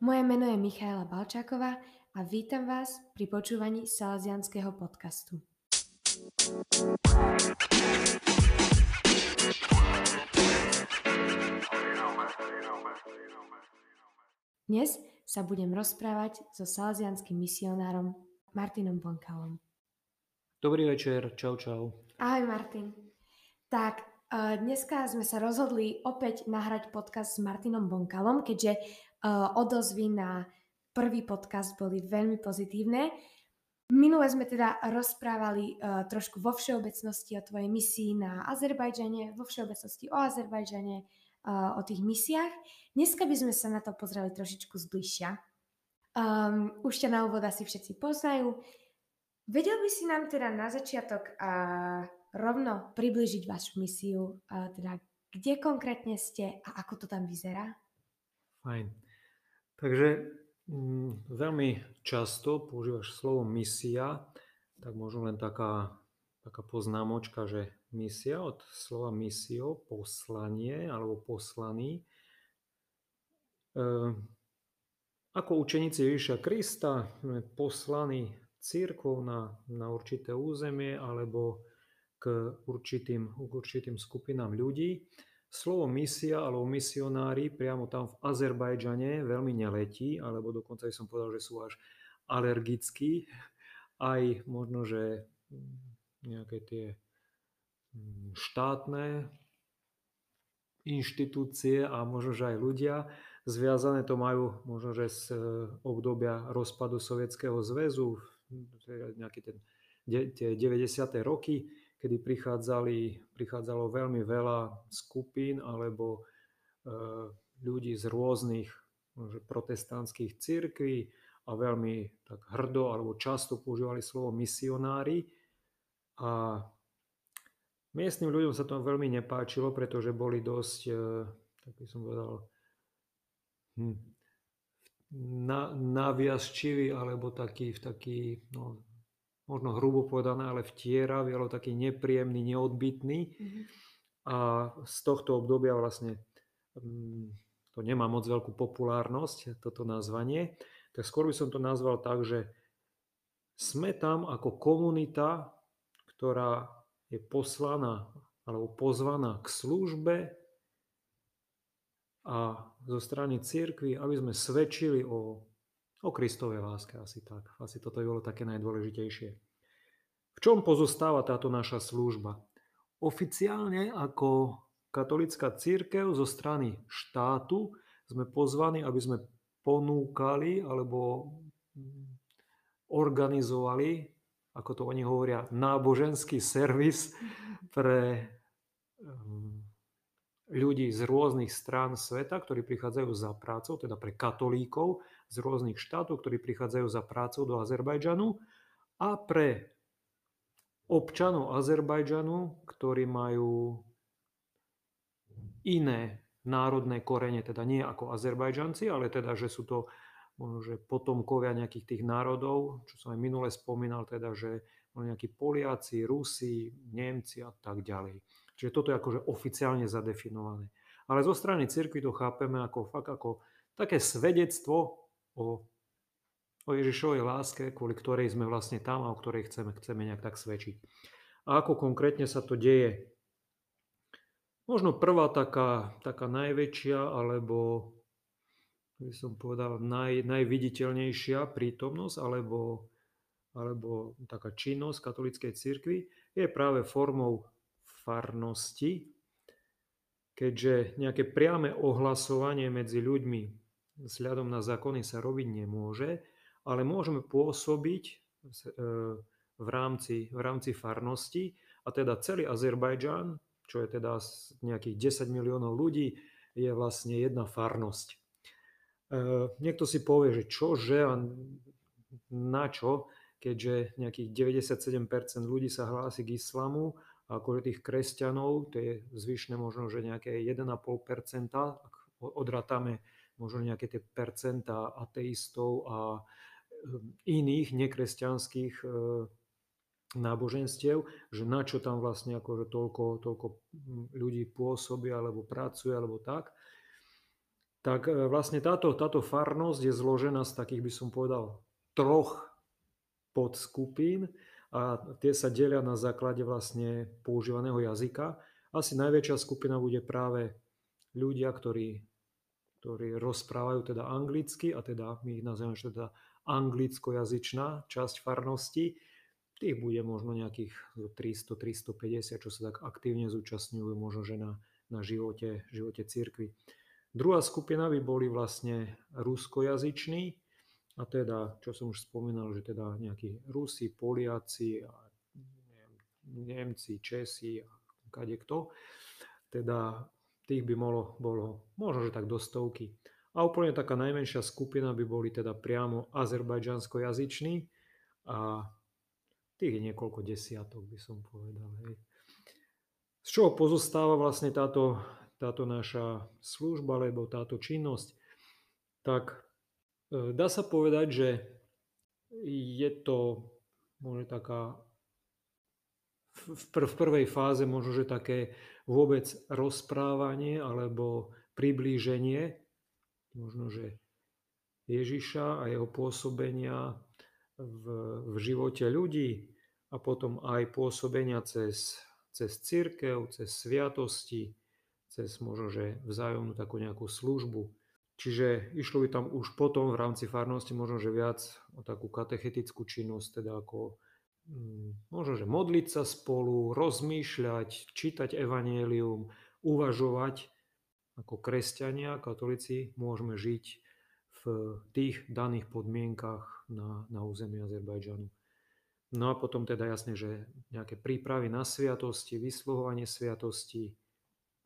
Moje meno je Michaela Balčáková a vítam vás pri počúvaní Salesianského podcastu. Dnes sa budem rozprávať so salesianským misionárom Martinom Bonkalom. Dobrý večer, čau čau. Ahoj Martin. Tak, dneska sme sa rozhodli opäť nahrať podcast s Martinom Bonkalom, keďže eh, odozvy na prvý podcast boli veľmi pozitívne. Minule sme teda rozprávali uh, trošku vo všeobecnosti o tvojej misii na Azerbajdžane, vo všeobecnosti o Azerbajdžane, uh, o tých misiách. Dneska by sme sa na to pozreli trošičku zbližšia. Um, už ťa na úvod asi všetci poznajú. Vedel by si nám teda na začiatok uh, rovno približiť vašu misiu, teda kde konkrétne ste a ako to tam vyzerá? Fajn. Takže Mm, veľmi často používaš slovo misia, tak možno len taká, taká poznámočka, že misia od slova misio, poslanie alebo poslaný. E, ako učeníci Ježiša Krista sme poslaní církvou na, na určité územie alebo k určitým, k určitým skupinám ľudí. Slovo misia alebo misionári priamo tam v Azerbajdžane veľmi neletí, alebo dokonca by som povedal, že sú až alergickí. Aj možno, že mm, nejaké tie mm, štátne inštitúcie a možno, že aj ľudia zviazané to majú možno, že z e, obdobia rozpadu Sovietskeho zväzu, nejaké tie 90. roky, kedy prichádzali, prichádzalo veľmi veľa skupín alebo e, ľudí z rôznych protestantských církví a veľmi tak hrdo alebo často používali slovo misionári. A miestnym ľuďom sa to veľmi nepáčilo, pretože boli dosť, e, tak by som povedal, hm, na, naviazčiví alebo taký, taký no, možno hrubo povedané, ale vtieravý, alebo taký nepríjemný, neodbitný. Mm-hmm. A z tohto obdobia vlastne mm, to nemá moc veľkú populárnosť, toto nazvanie. Tak skôr by som to nazval tak, že sme tam ako komunita, ktorá je poslaná alebo pozvaná k službe a zo strany cirkvi, aby sme svedčili o O Kristovej láske asi tak. Asi toto je bolo také najdôležitejšie. V čom pozostáva táto naša služba? Oficiálne ako katolická církev zo strany štátu sme pozvaní, aby sme ponúkali alebo organizovali, ako to oni hovoria, náboženský servis pre ľudí z rôznych strán sveta, ktorí prichádzajú za prácou, teda pre katolíkov z rôznych štátov, ktorí prichádzajú za prácou do Azerbajdžanu a pre občanov Azerbajdžanu, ktorí majú iné národné korene, teda nie ako Azerbajdžanci, ale teda, že sú to že potomkovia nejakých tých národov, čo som aj minule spomínal, teda, že nejakí Poliaci, Rusi, Nemci a tak ďalej. Čiže toto je akože oficiálne zadefinované. Ale zo strany cirkvi to chápeme ako fakt ako také svedectvo o, o Ježišovej láske, kvôli ktorej sme vlastne tam a o ktorej chceme, chceme nejak tak svedčiť. A ako konkrétne sa to deje? Možno prvá taká, taká najväčšia, alebo by som povedal naj, najviditeľnejšia prítomnosť, alebo, alebo taká činnosť katolíckej cirkvi je práve formou farnosti, keďže nejaké priame ohlasovanie medzi ľuďmi vzhľadom na zákony sa robiť nemôže, ale môžeme pôsobiť e, v rámci, v rámci farnosti a teda celý Azerbajdžan, čo je teda nejakých 10 miliónov ľudí, je vlastne jedna farnosť. E, niekto si povie, že čože a na čo, keďže nejakých 97% ľudí sa hlási k islamu ako tých kresťanov, to je zvyšné možno, že nejaké 1,5%, ak odratáme možno nejaké tie percentá ateistov a ehm, iných nekresťanských ehm, náboženstiev, že na čo tam vlastne akože toľko, toľko ľudí pôsobí alebo pracuje alebo tak, tak e, vlastne táto, táto farnosť je zložená z takých, by som povedal, troch podskupín a tie sa delia na základe vlastne používaného jazyka. Asi najväčšia skupina bude práve ľudia, ktorí, ktorí rozprávajú teda anglicky a teda my ich nazývame teda anglickojazyčná časť farnosti. Tých bude možno nejakých 300-350, čo sa tak aktívne zúčastňujú možno, že na, na živote, živote církvy. Druhá skupina by boli vlastne ruskojazyční, a teda, čo som už spomínal, že teda nejakí Rusi, Poliaci, a Nemci, Česi a kade kto, teda tých by bolo, bolo možno, že tak do stovky. A úplne taká najmenšia skupina by boli teda priamo azerbajdžansko-jazyční a tých je niekoľko desiatok, by som povedal. Hej. Z čoho pozostáva vlastne táto, táto naša služba, alebo táto činnosť? Tak dá sa povedať, že je to možno taká v, pr- v prvej fáze možno, že také vôbec rozprávanie alebo priblíženie možno, že Ježiša a jeho pôsobenia v, v živote ľudí a potom aj pôsobenia cez, cez církev, cez sviatosti, cez možno, že vzájomnú takú nejakú službu. Čiže išlo by tam už potom v rámci farnosti možno, že viac o takú katechetickú činnosť, teda ako mm, možno, že modliť sa spolu, rozmýšľať, čítať evanielium, uvažovať ako kresťania, katolíci, môžeme žiť v tých daných podmienkach na, na území Azerbajdžanu. No a potom teda jasne, že nejaké prípravy na sviatosti, vysluhovanie sviatosti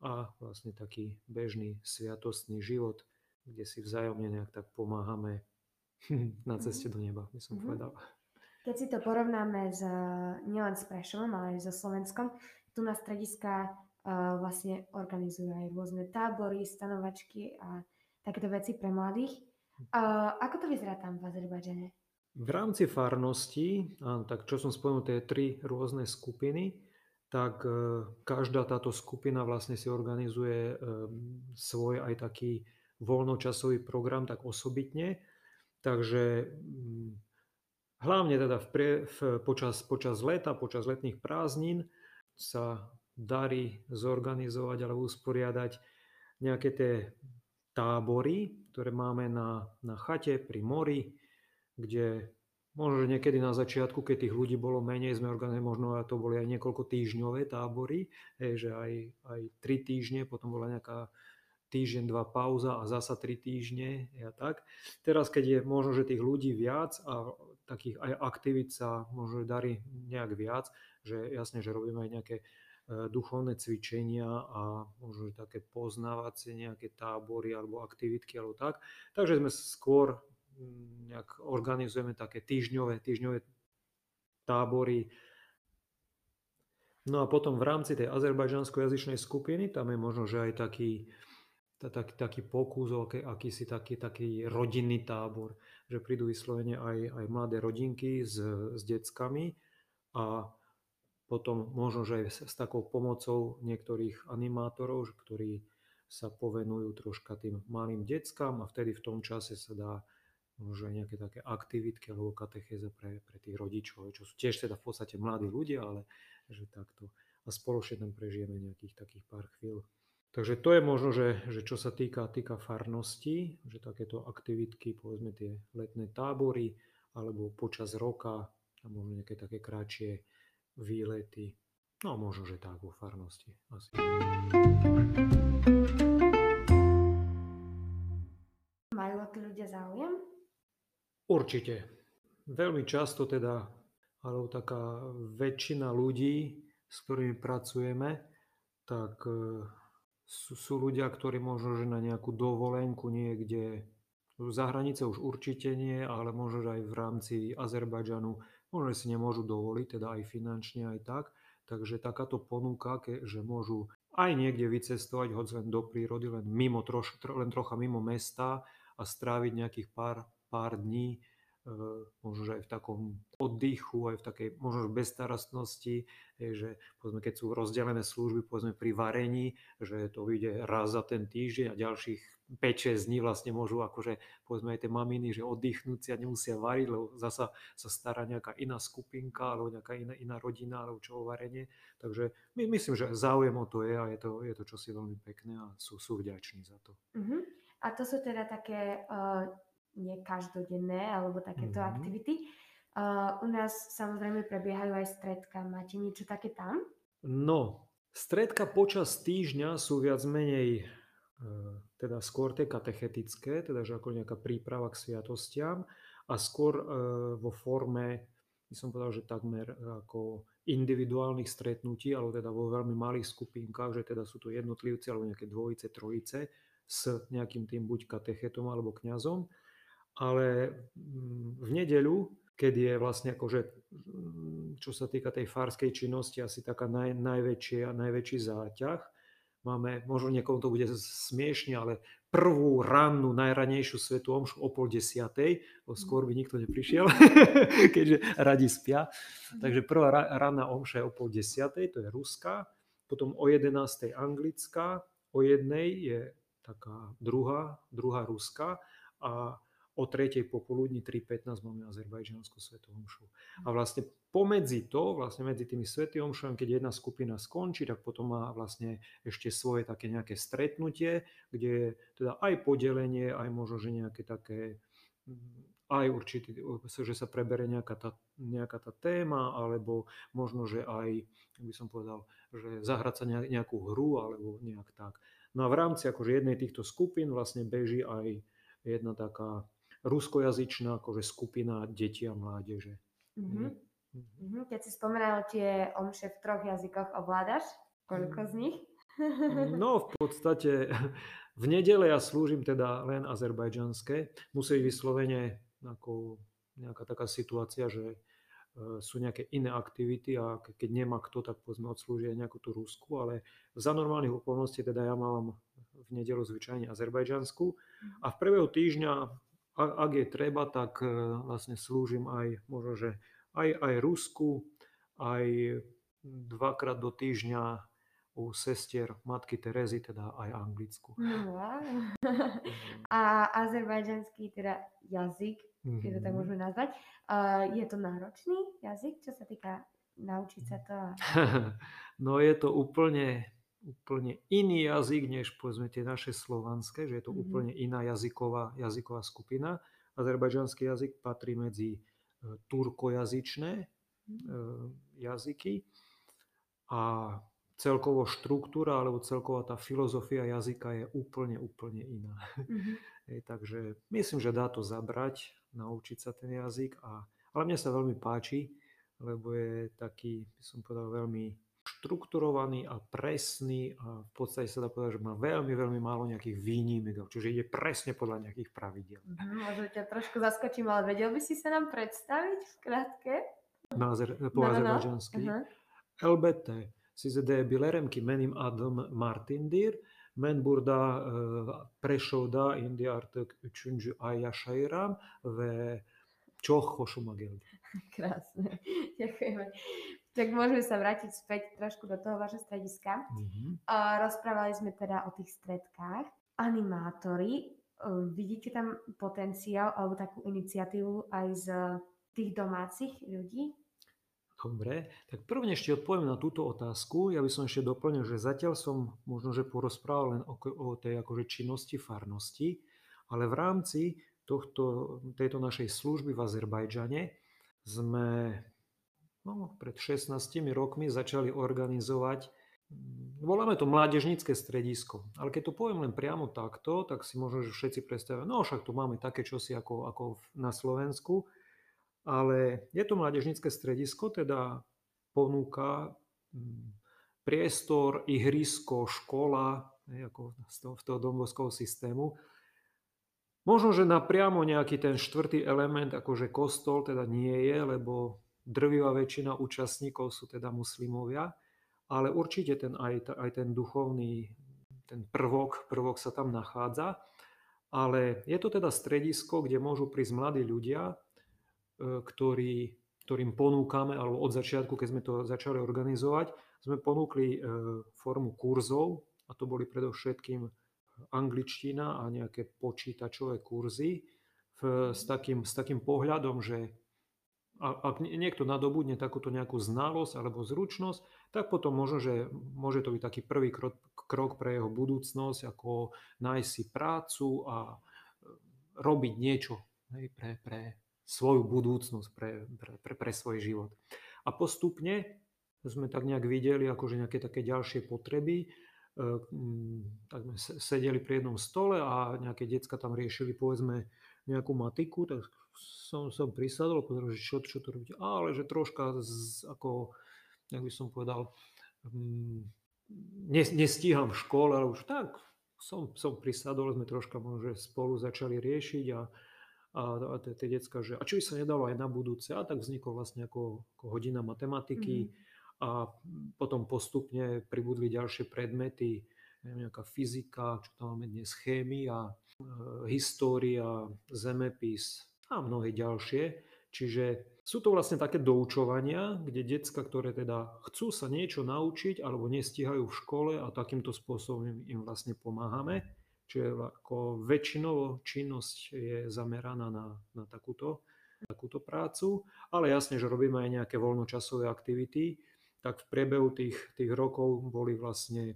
a vlastne taký bežný sviatostný život, kde si vzájomne nejak tak pomáhame na mhm. ceste do neba, by som mm-hmm. povedal. Keď si to porovnáme s, nielen s Prešovom, ale aj so Slovenskom, tu na strediska vlastne organizujú aj rôzne tábory, stanovačky a takéto veci pre mladých. Uh, ako to vyzerá tam v Azerbajdžane? V rámci farnosti, tak čo som spomenul, tie tri rôzne skupiny, tak každá táto skupina vlastne si organizuje svoj aj taký voľnočasový program tak osobitne. Takže mm, hlavne teda v pre, v, počas, počas leta, počas letných prázdnin sa darí zorganizovať alebo usporiadať nejaké tie tábory, ktoré máme na, na chate pri mori, kde možno, niekedy na začiatku, keď tých ľudí bolo menej, sme organizovali, možno to boli aj niekoľko týždňové tábory, hej, že aj, aj tri týždne, potom bola nejaká týždeň, dva pauza a zasa tri týždne a tak. Teraz, keď je možno, že tých ľudí viac a takých aj aktivít sa možno darí nejak viac, že jasne, že robíme aj nejaké E, duchovné cvičenia a možno také poznávacie nejaké tábory alebo aktivitky alebo tak. Takže sme skôr mm, nejak organizujeme také týždňové, týždňové tábory. No a potom v rámci tej azerbajdžansko-jazyčnej skupiny, tam je možno, že aj taký, taký, taký pokus akýsi taký, taký rodinný tábor, že prídu vyslovene aj, aj mladé rodinky s, s deckami a potom možno, že aj s, s takou pomocou niektorých animátorov, ktorí sa povenujú troška tým malým deckám a vtedy v tom čase sa dá možno aj nejaké také aktivitky alebo katechéze pre, pre tých rodičov, čo sú tiež teda v podstate mladí ľudia, ale že takto. A spoločne tam prežijeme nejakých takých pár chvíľ. Takže to je možno, že, že čo sa týka, týka farnosti, že takéto aktivitky, povedzme tie letné tábory, alebo počas roka, a možno nejaké také kratšie výlety. No možno, že tak vo farnosti. Asi. Majú tí ľudia záujem? Určite. Veľmi často teda, alebo taká väčšina ľudí, s ktorými pracujeme, tak e, sú, sú ľudia, ktorí možno, že na nejakú dovolenku niekde za hranice už určite nie, ale možno, aj v rámci Azerbajdžanu možno, si nemôžu dovoliť, teda aj finančne, aj tak. Takže takáto ponuka, že môžu aj niekde vycestovať, hoď len do prírody, len, mimo troš, len trocha mimo mesta a stráviť nejakých pár, pár dní možno že aj v takom oddychu, aj v takej možno bezstarostnosti, že povedzme, keď sú rozdelené služby povedzme pri varení, že to vyjde raz za ten týždeň a ďalších 5-6 dní vlastne môžu akože povedzme aj tie maminy, že oddychnúť si a nemusia variť, lebo zasa sa stará nejaká iná skupinka alebo nejaká iná, iná rodina alebo čo o varenie. Takže my, myslím, že záujem o to je a je to, je to čosi veľmi pekné a sú, sú vďační za to. Uh-huh. A to sú teda také uh, nie každodenné alebo takéto uh-huh. aktivity. Uh, u nás samozrejme prebiehajú aj stredka. Máte niečo také tam? No, stredka počas týždňa sú viac menej teda skôr tie katechetické, teda že ako nejaká príprava k sviatostiam a skôr vo forme, by som povedal, že takmer ako individuálnych stretnutí, alebo teda vo veľmi malých skupinkách, že teda sú to jednotlivci alebo nejaké dvojice, trojice s nejakým tým buď katechetom alebo kňazom. Ale mm, v nedeľu, keď je vlastne akože, mm, čo sa týka tej farskej činnosti, asi taká naj, najväčšia, najväčší záťah, Máme, možno niekomu to bude smiešne, ale prvú rannú, najranejšiu svetu omšu o pol desiatej, bo skôr by nikto neprišiel, keďže radi spia. Takže prvá ranná omša je o pol desiatej, to je ruská, potom o jedenástej anglická, o jednej je taká druhá, druhá ruská. A o tretej popoludní 3.15 máme azerbajdžanskú svetu omšu. A vlastne pomedzi to, vlastne medzi tými svetý omšami, keď jedna skupina skončí, tak potom má vlastne ešte svoje také nejaké stretnutie, kde je teda aj podelenie, aj možno, že nejaké také mm, aj určitý, že sa prebere nejaká tá, nejaká tá téma, alebo možno, že aj, by som povedal, že zahrať sa nejakú hru, alebo nejak tak. No a v rámci akože jednej týchto skupín vlastne beží aj jedna taká ruskojazyčná akože skupina detí a mládeže. Mm-hmm. Mm-hmm. Keď si spomenal tie omše v troch jazykoch, ovládaš? Koľko z nich? No v podstate v nedele ja slúžim teda len azerbajdžanské. Musí byť vyslovene ako nejaká taká situácia, že e, sú nejaké iné aktivity a keď nemá kto, tak povedzme odslúži aj nejakú tú Rusku, ale za normálnych okolností teda ja mám v nedelu zvyčajne azerbajdžanskú mhm. a v prvého týždňa ak je treba, tak e, vlastne slúžim aj možno, že aj, aj Rusku, aj dvakrát do týždňa u sestier matky Terezy, teda aj Anglicku. Wow. A azerbajdžanský teda jazyk, mm-hmm. keď to tak mhm. môžeme nazvať, uh, je to náročný jazyk, čo sa týka naučiť sa to? No je to úplne úplne iný jazyk, než povedzme tie naše slovanské, že je to mm-hmm. úplne iná jazyková, jazyková skupina. Azerbajdžanský jazyk patrí medzi e, turkojazyčné mm-hmm. jazyky a celkovo štruktúra alebo celková tá filozofia jazyka je úplne, úplne iná. Mm-hmm. Takže myslím, že dá to zabrať, naučiť sa ten jazyk. A, ale mne sa veľmi páči, lebo je taký, by som povedal, veľmi štrukturovaný a presný a v podstate sa dá povedať, že má veľmi, veľmi málo nejakých výnimiek, čiže ide presne podľa nejakých pravidel. Možno ťa trošku zaskočím, ale vedel by si sa nám predstaviť v skratke? Na azer, po no, azerbajdžansky. No, no. Elbette sizede bilerem ki menim adım Martindir. Men burada e, Preşov'da indi artık üçüncü ay yaşayıram hoşuma geldi. Krásne, ďakujeme. Tak môžeme sa vrátiť späť trošku do toho vašho strediska. Mm-hmm. Rozprávali sme teda o tých stredkách. Animátori, uh, vidíte tam potenciál alebo takú iniciatívu aj z tých domácich ľudí? Dobre, tak prvne ešte odpoviem na túto otázku. Ja by som ešte doplnil, že zatiaľ som možno, že porozprával len o, o tej akože činnosti farnosti, ale v rámci tohto, tejto našej služby v Azerbajdžane sme no, pred 16 rokmi začali organizovať mm, Voláme to mládežnícke stredisko. Ale keď to poviem len priamo takto, tak si možno, že všetci predstavia, no však tu máme také čosi ako, ako na Slovensku, ale je to mládežnícke stredisko, teda ponúka mm, priestor, ihrisko, škola, ako z toho, v toho domovského systému. Možno, že napriamo nejaký ten štvrtý element, akože kostol, teda nie je, lebo drvivá väčšina účastníkov sú teda muslimovia, ale určite ten, aj, aj ten duchovný ten prvok, prvok sa tam nachádza. Ale je to teda stredisko, kde môžu prísť mladí ľudia ktorý, ktorým ponúkame, alebo od začiatku, keď sme to začali organizovať, sme ponúkli formu kurzov, a to boli predovšetkým angličtina a nejaké počítačové kurzy v, s, takým, s takým pohľadom, že ak niekto nadobudne takúto nejakú znalosť alebo zručnosť, tak potom možno, že môže to byť taký prvý krok, krok pre jeho budúcnosť, ako nájsť si prácu a e, robiť niečo hej, pre, pre svoju budúcnosť, pre, pre, pre, pre svoj život. A postupne sme tak nejak videli akože nejaké také ďalšie potreby Ehm, tak sme sedeli pri jednom stole a nejaké decka tam riešili povedzme nejakú matiku, tak som, som prisadol, pozeral, že čo, čo to robíte. Ale že troška z, ako, jak by som povedal, um, nestíham v škole, ale už tak som, som prisadol, sme troška možno spolu začali riešiť a, a, a tie decka, že a čo by sa nedalo aj na budúce, a tak vzniklo vlastne ako, ako hodina matematiky, mm-hmm a potom postupne pribudli ďalšie predmety, nejaká fyzika, čo tam máme dnes, chémia, e, história, zemepis a mnohé ďalšie. Čiže sú to vlastne také doučovania, kde decka, ktoré teda chcú sa niečo naučiť alebo nestíhajú v škole a takýmto spôsobom im vlastne pomáhame. Čiže ako väčšinovo činnosť je zameraná na, na takúto, takúto prácu, ale jasne, že robíme aj nejaké voľnočasové aktivity, tak v priebehu tých, tých rokov boli vlastne e,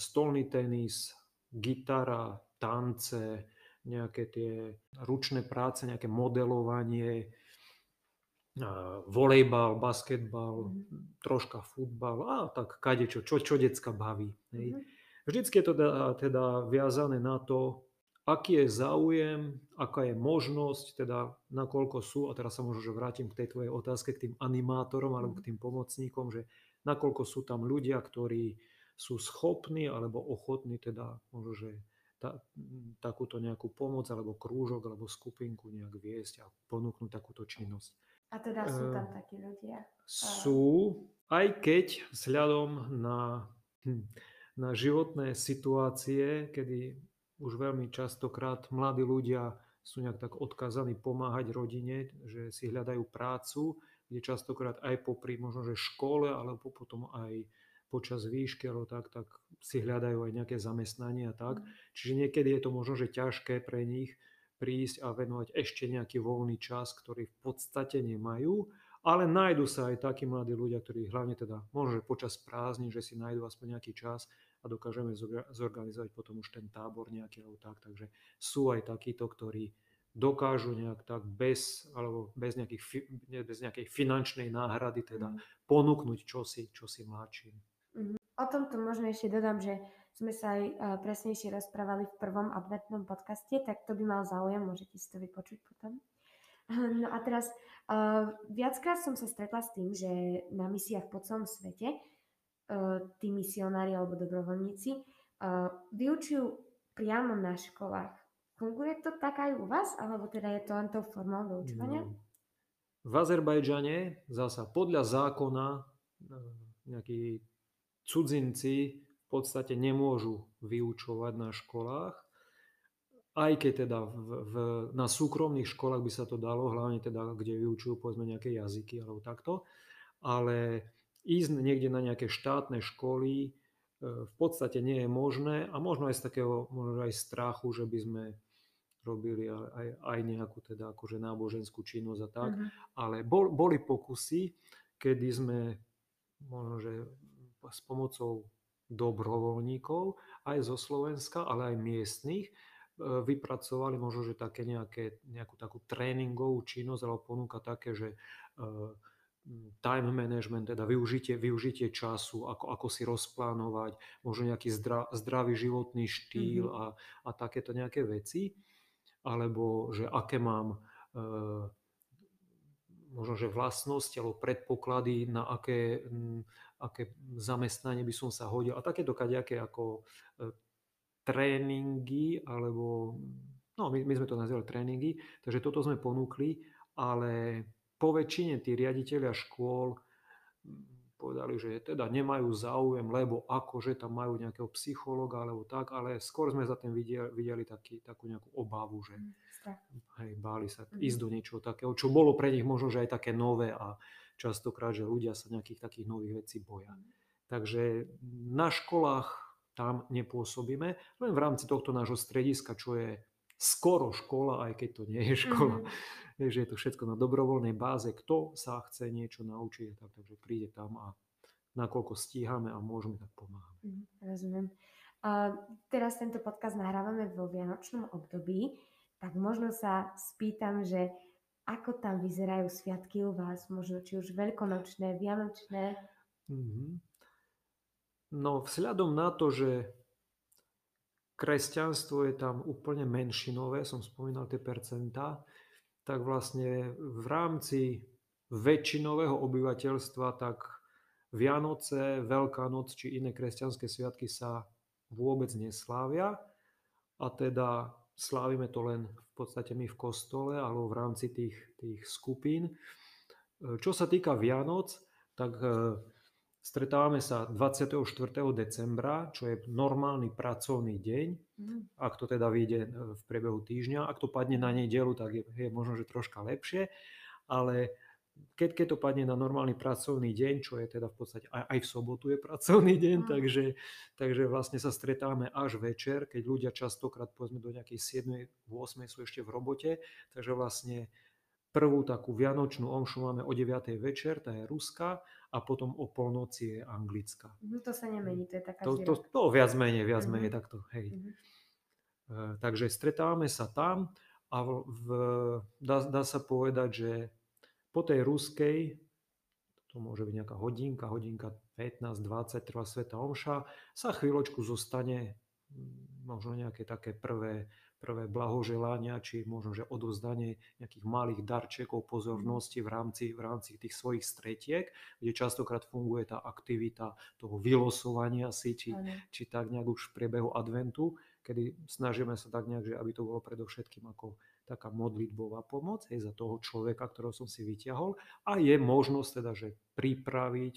stolný tenis, gitara, tance, nejaké tie ručné práce, nejaké modelovanie, volejbal, basketbal, mm. troška futbal a tak kadečo, čo, čo decka baví. Hej. Mm. Vždycky je to teda, teda viazané na to, aký je záujem, aká je možnosť, teda nakoľko sú, a teraz sa možno že vrátim k tej tvojej otázke, k tým animátorom alebo k tým pomocníkom, že nakoľko sú tam ľudia, ktorí sú schopní alebo ochotní teda možno, že ta, takúto nejakú pomoc alebo krúžok alebo skupinku nejak viesť a ponúknuť takúto činnosť. A teda sú tam takí ľudia? Sú, aj keď vzhľadom na, hm, na životné situácie, kedy už veľmi častokrát mladí ľudia sú nejak tak odkazaní pomáhať rodine, že si hľadajú prácu, kde častokrát aj popri možno, že škole, alebo potom aj počas výšky, alebo tak, tak si hľadajú aj nejaké zamestnanie a tak. Mm. Čiže niekedy je to možno, že ťažké pre nich prísť a venovať ešte nejaký voľný čas, ktorý v podstate nemajú, ale nájdu sa aj takí mladí ľudia, ktorí hlavne teda možno, že počas prázdnin, že si nájdu aspoň nejaký čas a dokážeme zorganizovať potom už ten tábor nejaký alebo tak. Takže sú aj takíto, ktorí dokážu nejak tak bez, alebo bez, nejakých, bez nejakej finančnej náhrady teda mm. ponúknuť čosi, čosi mladším. Mm. O tomto možno ešte dodám, že sme sa aj presnejšie rozprávali v prvom adventnom podcaste, tak to by mal záujem, môžete si to vypočuť potom. No a teraz viackrát som sa stretla s tým, že na misiách po celom svete tí misionári alebo dobrovoľníci vyučujú priamo na školách. Funguje to tak aj u vás, alebo teda je to len tou formou vyučovania? No. V Azerbajdžane zasa podľa zákona nejakí cudzinci v podstate nemôžu vyučovať na školách, aj keď teda v, v, na súkromných školách by sa to dalo, hlavne teda, kde vyučujú povedzme nejaké jazyky alebo takto, ale ísť niekde na nejaké štátne školy e, v podstate nie je možné a možno aj z takého možno aj strachu, že by sme robili aj, aj nejakú teda akože náboženskú činnosť a tak, uh-huh. ale bol, boli pokusy, kedy sme možno, že s pomocou dobrovoľníkov aj zo Slovenska, ale aj miestnych, E, vypracovali možno, že také nejaké, nejakú takú tréningovú činnosť alebo ponúka také, že e, time management, teda využitie, využitie času, ako, ako si rozplánovať, možno nejaký zdra, zdravý životný štýl mm-hmm. a, a takéto nejaké veci, alebo že aké mám e, možno, že vlastnosti alebo predpoklady, na aké, aké zamestnanie by som sa hodil. A takéto kadejaké ako tréningy, alebo no my, my sme to nazvali tréningy, takže toto sme ponúkli, ale po väčšine tí riaditeľia škôl povedali, že teda nemajú záujem, lebo akože tam majú nejakého psychologa alebo tak, ale skôr sme za tým videli, videli taký, takú nejakú obavu, že mm, hej, báli sa mm. ísť do niečoho takého, čo bolo pre nich možno, že aj také nové a častokrát, že ľudia sa nejakých takých nových vecí boja. Mm. Takže na školách tam nepôsobíme, len v rámci tohto nášho strediska, čo je skoro škola, aj keď to nie je škola. Mm-hmm že je to všetko na dobrovoľnej báze. Kto sa chce niečo naučiť, tak, takže príde tam a nakoľko stíhame a môžeme, tak pomáhame. Mm, rozumiem. A teraz tento podcast nahrávame vo vianočnom období, tak možno sa spýtam, že ako tam vyzerajú sviatky u vás, možno či už veľkonočné, vianočné? Mm-hmm. No vzhľadom na to, že kresťanstvo je tam úplne menšinové, som spomínal tie percentá, tak vlastne v rámci väčšinového obyvateľstva tak Vianoce, Veľká noc či iné kresťanské sviatky sa vôbec neslávia a teda slávime to len v podstate my v kostole alebo v rámci tých, tých skupín. Čo sa týka Vianoc, tak e, Stretávame sa 24. decembra, čo je normálny pracovný deň, mm. ak to teda vyjde e, v priebehu týždňa. Ak to padne na nedelu, tak je, je možno, že troška lepšie, ale keď, keď to padne na normálny pracovný deň, čo je teda v podstate aj, aj v sobotu je pracovný deň, mm. takže, takže vlastne sa stretávame až večer, keď ľudia častokrát povedzme do nejakej 7. 8. sú ešte v robote, takže vlastne prvú takú vianočnú omšu máme o 9. večer, tá je ruská a potom o polnoci je anglická. Mm, to sa nemení, to je taká to, to, to viac menej, viac mm-hmm. menej takto, hej. Mm-hmm. Uh, takže stretávame sa tam a v, v, dá, dá sa povedať, že po tej ruskej, to môže byť nejaká hodinka, hodinka 15-20 trvá Sveta Omša, sa chvíľočku zostane možno nejaké také prvé prvé blahoželania, či možno, že odovzdanie nejakých malých darčekov pozornosti v rámci, v rámci tých svojich stretiek, kde častokrát funguje tá aktivita toho vylosovania si, či, či tak nejak už v priebehu adventu, kedy snažíme sa tak nejak, že aby to bolo predovšetkým ako taká modlitbová pomoc hej, za toho človeka, ktorého som si vyťahol. A je možnosť teda, že pripraviť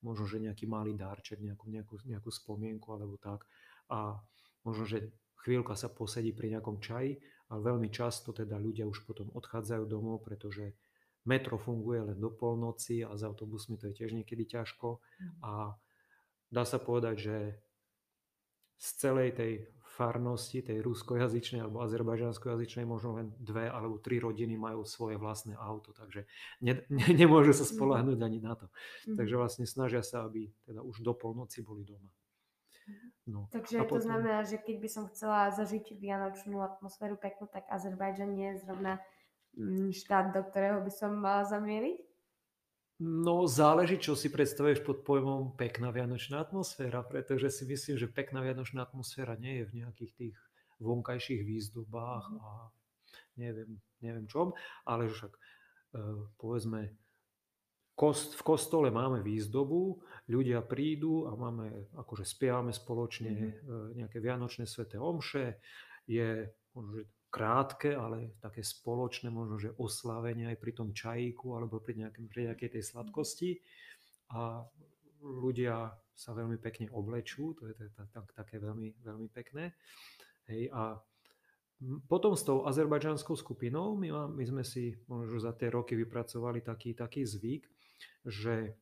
možno, že nejaký malý darček, nejakú, nejakú, nejakú spomienku alebo tak. A možno, že chvíľka sa posedí pri nejakom čaji a veľmi často teda ľudia už potom odchádzajú domov, pretože metro funguje len do polnoci a s autobusmi to je tiež niekedy ťažko mhm. a dá sa povedať, že z celej tej farnosti, tej ruskojazyčnej alebo azerbajdžanskojazyčnej, možno len dve alebo tri rodiny majú svoje vlastné auto, takže ne, ne, nemôžu sa mhm. spolahnúť ani na to. Mm. Takže vlastne snažia sa, aby teda už do polnoci boli doma. No. Takže to potom... znamená, že keď by som chcela zažiť vianočnú atmosféru peknú, tak Azerbajdžan nie je zrovna mm, štát, do ktorého by som mala zamieriť? No záleží, čo si predstavuješ pod pojmom pekná vianočná atmosféra, pretože si myslím, že pekná vianočná atmosféra nie je v nejakých tých vonkajších výzdobách mm. a neviem, neviem čom, ale však e, povedzme kost, v kostole máme výzdobu, ľudia prídu a máme, akože spievame spoločne mm-hmm. nejaké vianočné sveté omše, je možno, že krátke, ale také spoločné, možno, že oslavenie aj pri tom čajíku alebo pri, nejakém, pri nejakej tej sladkosti. A ľudia sa veľmi pekne oblečú, to je tak, také veľmi, veľmi pekné. Hej, a potom s tou azerbajdžanskou skupinou my, my sme si možno za tie roky vypracovali taký, taký zvyk, že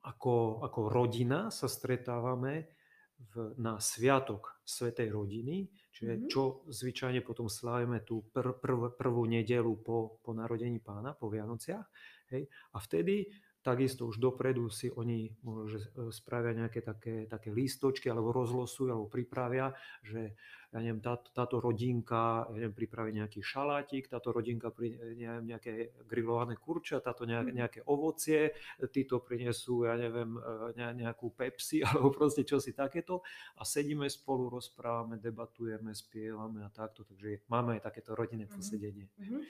ako, ako rodina sa stretávame v, na sviatok Svetej rodiny, čiže mm-hmm. čo zvyčajne potom slávime tú pr, prv, prvú nedelu po, po narodení pána, po Vianociach. Hej? A vtedy Takisto už dopredu si oni že e, spravia nejaké také, také lístočky alebo rozlosujú alebo pripravia, že ja neviem, tá, táto rodinka ja neviem, pripraví nejaký šalátik, táto rodinka pri, neviem, nejaké grillované kurča, táto mhm. nejaké ovocie, títo prinesú, ja neviem, e, nejakú Pepsi alebo proste čosi takéto a sedíme spolu, rozprávame, debatujeme, spievame a takto, takže máme aj takéto rodinné mhm. posedenie. Mm-hmm.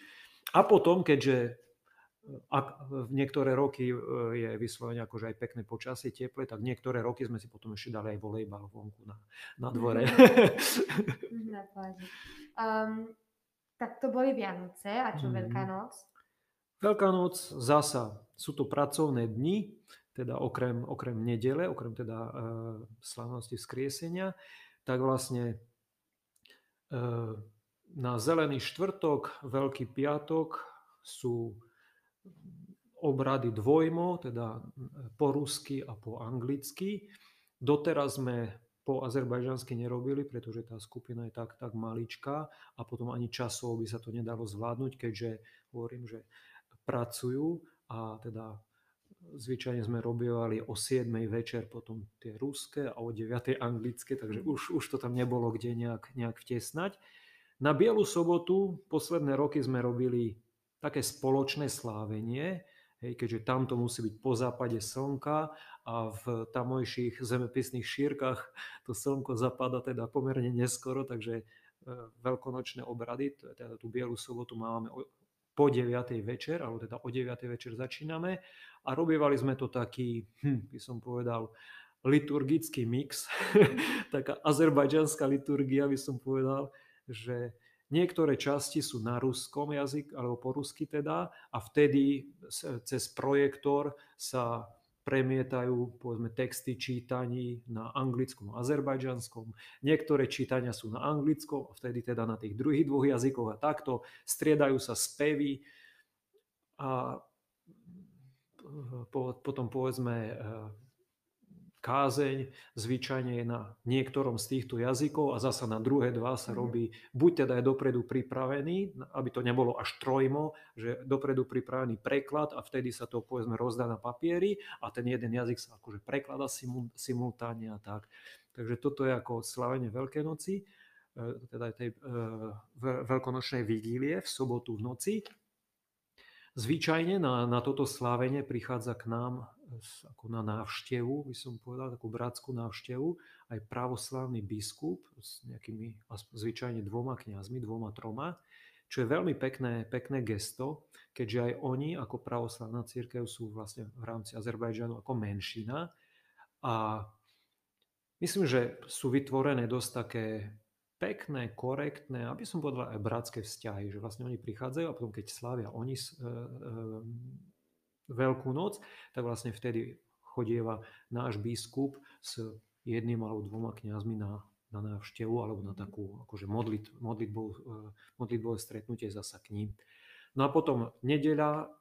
A potom, keďže ak v niektoré roky e, je vyslovene akože aj pekné počasie, teple, tak niektoré roky sme si potom ešte dali aj volejbal vonku na, na dvore. na um, tak to boli Vianoce a čo mm. Veľká noc? Veľká noc zasa sú to pracovné dni, teda okrem, okrem nedele, okrem teda e, slavnosti vzkriesenia, tak vlastne e, na Zelený štvrtok, Veľký piatok sú obrady dvojmo, teda po rusky a po anglicky. Doteraz sme po azerbajžansky nerobili, pretože tá skupina je tak, tak maličká a potom ani časov by sa to nedalo zvládnuť, keďže hovorím, že pracujú a teda zvyčajne sme robívali o 7 večer potom tie ruské a o 9 anglické, takže už, už to tam nebolo kde nejak, nejak vtesnať. Na Bielu sobotu posledné roky sme robili také spoločné slávenie, hej, keďže tam to musí byť po západe slnka a v tamojších zemepisných šírkach to slnko zapada teda pomerne neskoro, takže e, veľkonočné obrady, teda tú Bielu sobotu máme po 9. večer, alebo teda o 9. večer začíname a robievali sme to taký, hm, by som povedal, liturgický mix, taká azerbajdžanská liturgia by som povedal, že niektoré časti sú na ruskom jazyk, alebo po rusky teda, a vtedy cez projektor sa premietajú povedzme, texty čítaní na anglickom a azerbajdžanskom. Niektoré čítania sú na anglickom vtedy teda na tých druhých dvoch jazykoch a takto. Striedajú sa spevy a potom povedzme kázeň zvyčajne je na niektorom z týchto jazykov a zasa na druhé dva sa mhm. robí, buď teda je dopredu pripravený, aby to nebolo až trojmo, že dopredu pripravený preklad a vtedy sa to povedzme rozdá na papieri a ten jeden jazyk sa akože preklada simultánne a tak. Takže toto je ako slavenie Veľkej noci, e, teda tej e, veľkonočnej vigílie v sobotu v noci. Zvyčajne na, na toto slávenie prichádza k nám ako na návštevu, by som povedal, takú bratskú návštevu, aj pravoslavný biskup s nejakými zvyčajne dvoma kňazmi, dvoma, troma, čo je veľmi pekné, pekné gesto, keďže aj oni ako pravoslavná církev sú vlastne v rámci Azerbajdžanu ako menšina. A myslím, že sú vytvorené dosť také pekné, korektné, aby som povedal aj bratské vzťahy, že vlastne oni prichádzajú a potom keď slávia oni e, e, Veľkú noc, tak vlastne vtedy chodieva náš biskup s jedným alebo dvoma kňazmi na, na návštevu alebo na takú akože modlit, modlitbou, e, modlitbové stretnutie zasa k ním. No a potom nedeľa,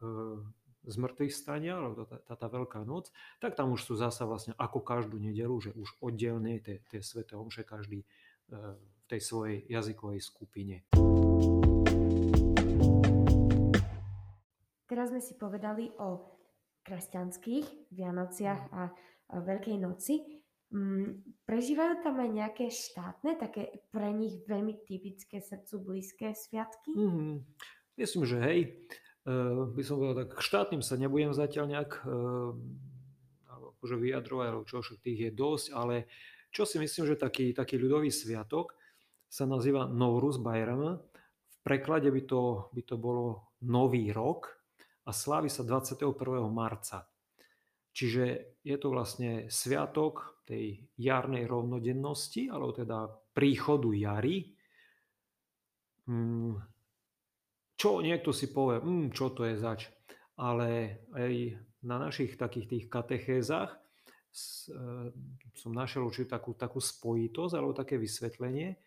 z mŕtvych stania, alebo tá, tá, tá veľká noc, tak tam už sú zasa vlastne ako každú nedelu, že už oddelne tie, tie sveté omše každý v tej svojej jazykovej skupine. Teraz sme si povedali o kresťanských Vianociach a Veľkej noci. Mm, prežívajú tam aj nejaké štátne, také pre nich veľmi typické srdcu blízke sviatky? Mm, myslím, že hej. Uh, by som povedal, tak štátnym sa nebudem zatiaľ nejak uh, akože vyjadrovať, alebo čo tých je dosť, ale čo si myslím, že taký, taký ľudový sviatok sa nazýva Novruz Bayram. V preklade by to, by to bolo Nový rok a slávi sa 21. marca. Čiže je to vlastne sviatok tej jarnej rovnodennosti, alebo teda príchodu jary. Hmm, čo niekto si povie, hmm, čo to je zač. Ale aj na našich takých tých katechézach Eh, som našiel určitú takú, takú spojitosť alebo také vysvetlenie,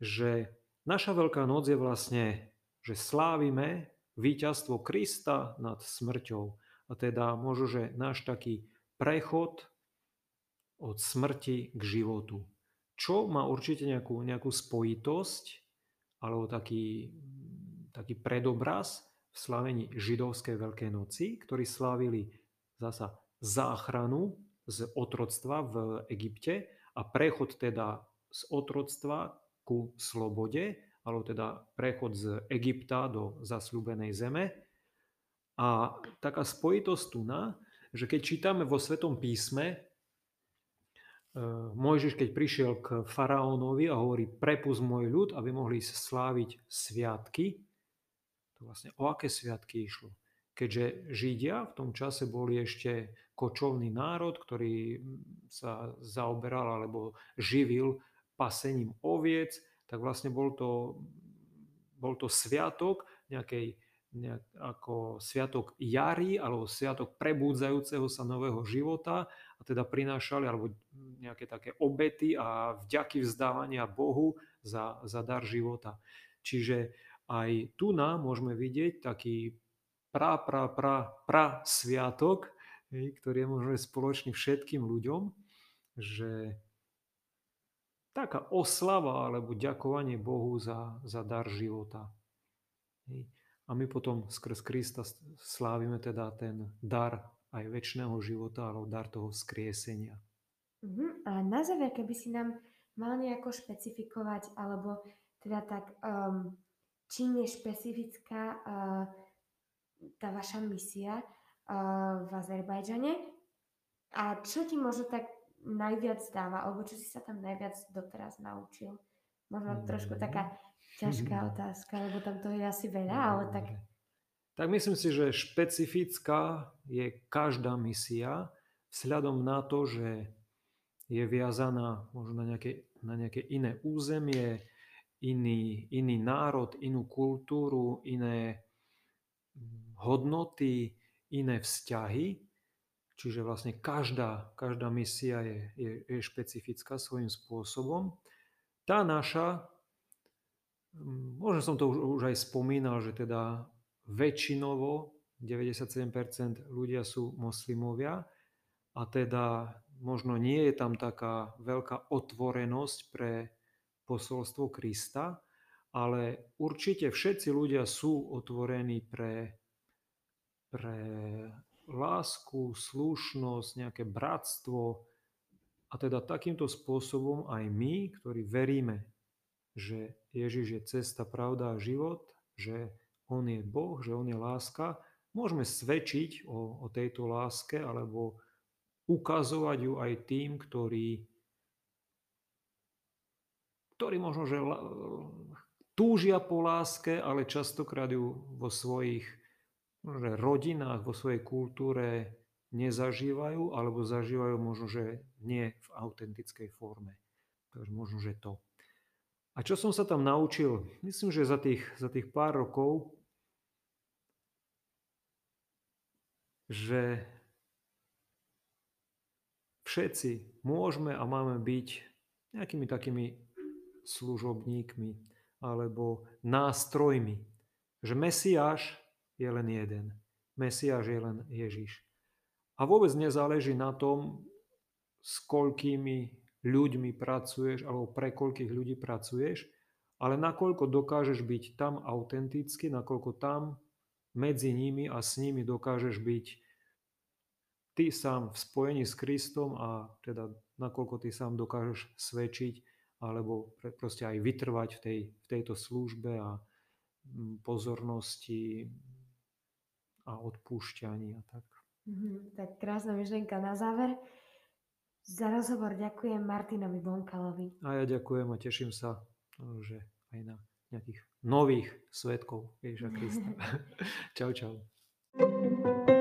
že naša Veľká noc je vlastne, že slávime víťazstvo Krista nad smrťou. A teda možno, že náš taký prechod od smrti k životu. Čo má určite nejakú, nejakú spojitosť alebo taký, taký predobraz v slavení židovskej Veľkej noci, ktorí slávili zasa záchranu z otroctva v Egypte a prechod teda z otroctva ku slobode, alebo teda prechod z Egypta do zasľúbenej zeme. A taká spojitosť tu na, že keď čítame vo Svetom písme, e, Mojžiš, keď prišiel k faraónovi a hovorí, prepust môj ľud, aby mohli sláviť sviatky, to vlastne o aké sviatky išlo? keďže Židia v tom čase boli ešte kočovný národ, ktorý sa zaoberal alebo živil pasením oviec, tak vlastne bol to, bol to sviatok nejakej nejak, ako sviatok jary alebo sviatok prebúdzajúceho sa nového života a teda prinášali alebo nejaké také obety a vďaky vzdávania Bohu za, za dar života. Čiže aj tu nám môžeme vidieť taký pra, pra, pra, pra sviatok, ktorý je možno spoločný všetkým ľuďom, že taká oslava alebo ďakovanie Bohu za, za dar života. A my potom skrz Krista slávime teda ten dar aj väčšného života, alebo dar toho skriesenia. Uh-huh. A na záver, keby si nám mal nejako špecifikovať, alebo teda tak, um, čím je špecifická uh, tá vaša misia uh, v Azerbajdžane a čo ti možno tak najviac dáva, alebo čo si sa tam najviac doteraz naučil? Možno trošku taká Ťažká otázka, lebo tam to je asi veľa, ale tak... Tak myslím si, že špecifická je každá misia vzhľadom na to, že je viazaná možno na nejaké, na nejaké iné územie, iný, iný národ, inú kultúru, iné mm, hodnoty, iné vzťahy. Čiže vlastne každá, každá misia je, je, je špecifická svojím spôsobom. Tá naša možno som to už, už aj spomínal, že teda väčšinovo 97% ľudia sú moslimovia a teda možno nie je tam taká veľká otvorenosť pre posolstvo Krista, ale určite všetci ľudia sú otvorení pre, pre lásku, slušnosť, nejaké bratstvo. A teda takýmto spôsobom aj my, ktorí veríme že Ježiš je cesta, pravda a život, že On je Boh, že On je láska, môžeme svedčiť o, o tejto láske alebo ukazovať ju aj tým, ktorí, ktorí možno, že túžia po láske, ale častokrát ju vo svojich že rodinách, vo svojej kultúre nezažívajú, alebo zažívajú možno, že nie v autentickej forme. Takže možno, že to. A čo som sa tam naučil? Myslím, že za tých, za tých pár rokov, že všetci môžeme a máme byť nejakými takými služobníkmi alebo nástrojmi. Že Mesiáš je len jeden. Mesiáš je len Ježiš. A vôbec nezáleží na tom, s koľkými ľuďmi pracuješ alebo pre koľkých ľudí pracuješ, ale nakoľko dokážeš byť tam autenticky, nakoľko tam medzi nimi a s nimi dokážeš byť ty sám v spojení s Kristom a teda nakoľko ty sám dokážeš svedčiť alebo proste aj vytrvať v, tej, v tejto službe a mm, pozornosti a odpúšťaní a tak. Mm-hmm, tak krásna myšlienka na záver. Za rozhovor ďakujem Martinovi Bonkalovi. A ja ďakujem a teším sa, že aj na nejakých nových svetkov Ježiša Krista. čau, čau. thank you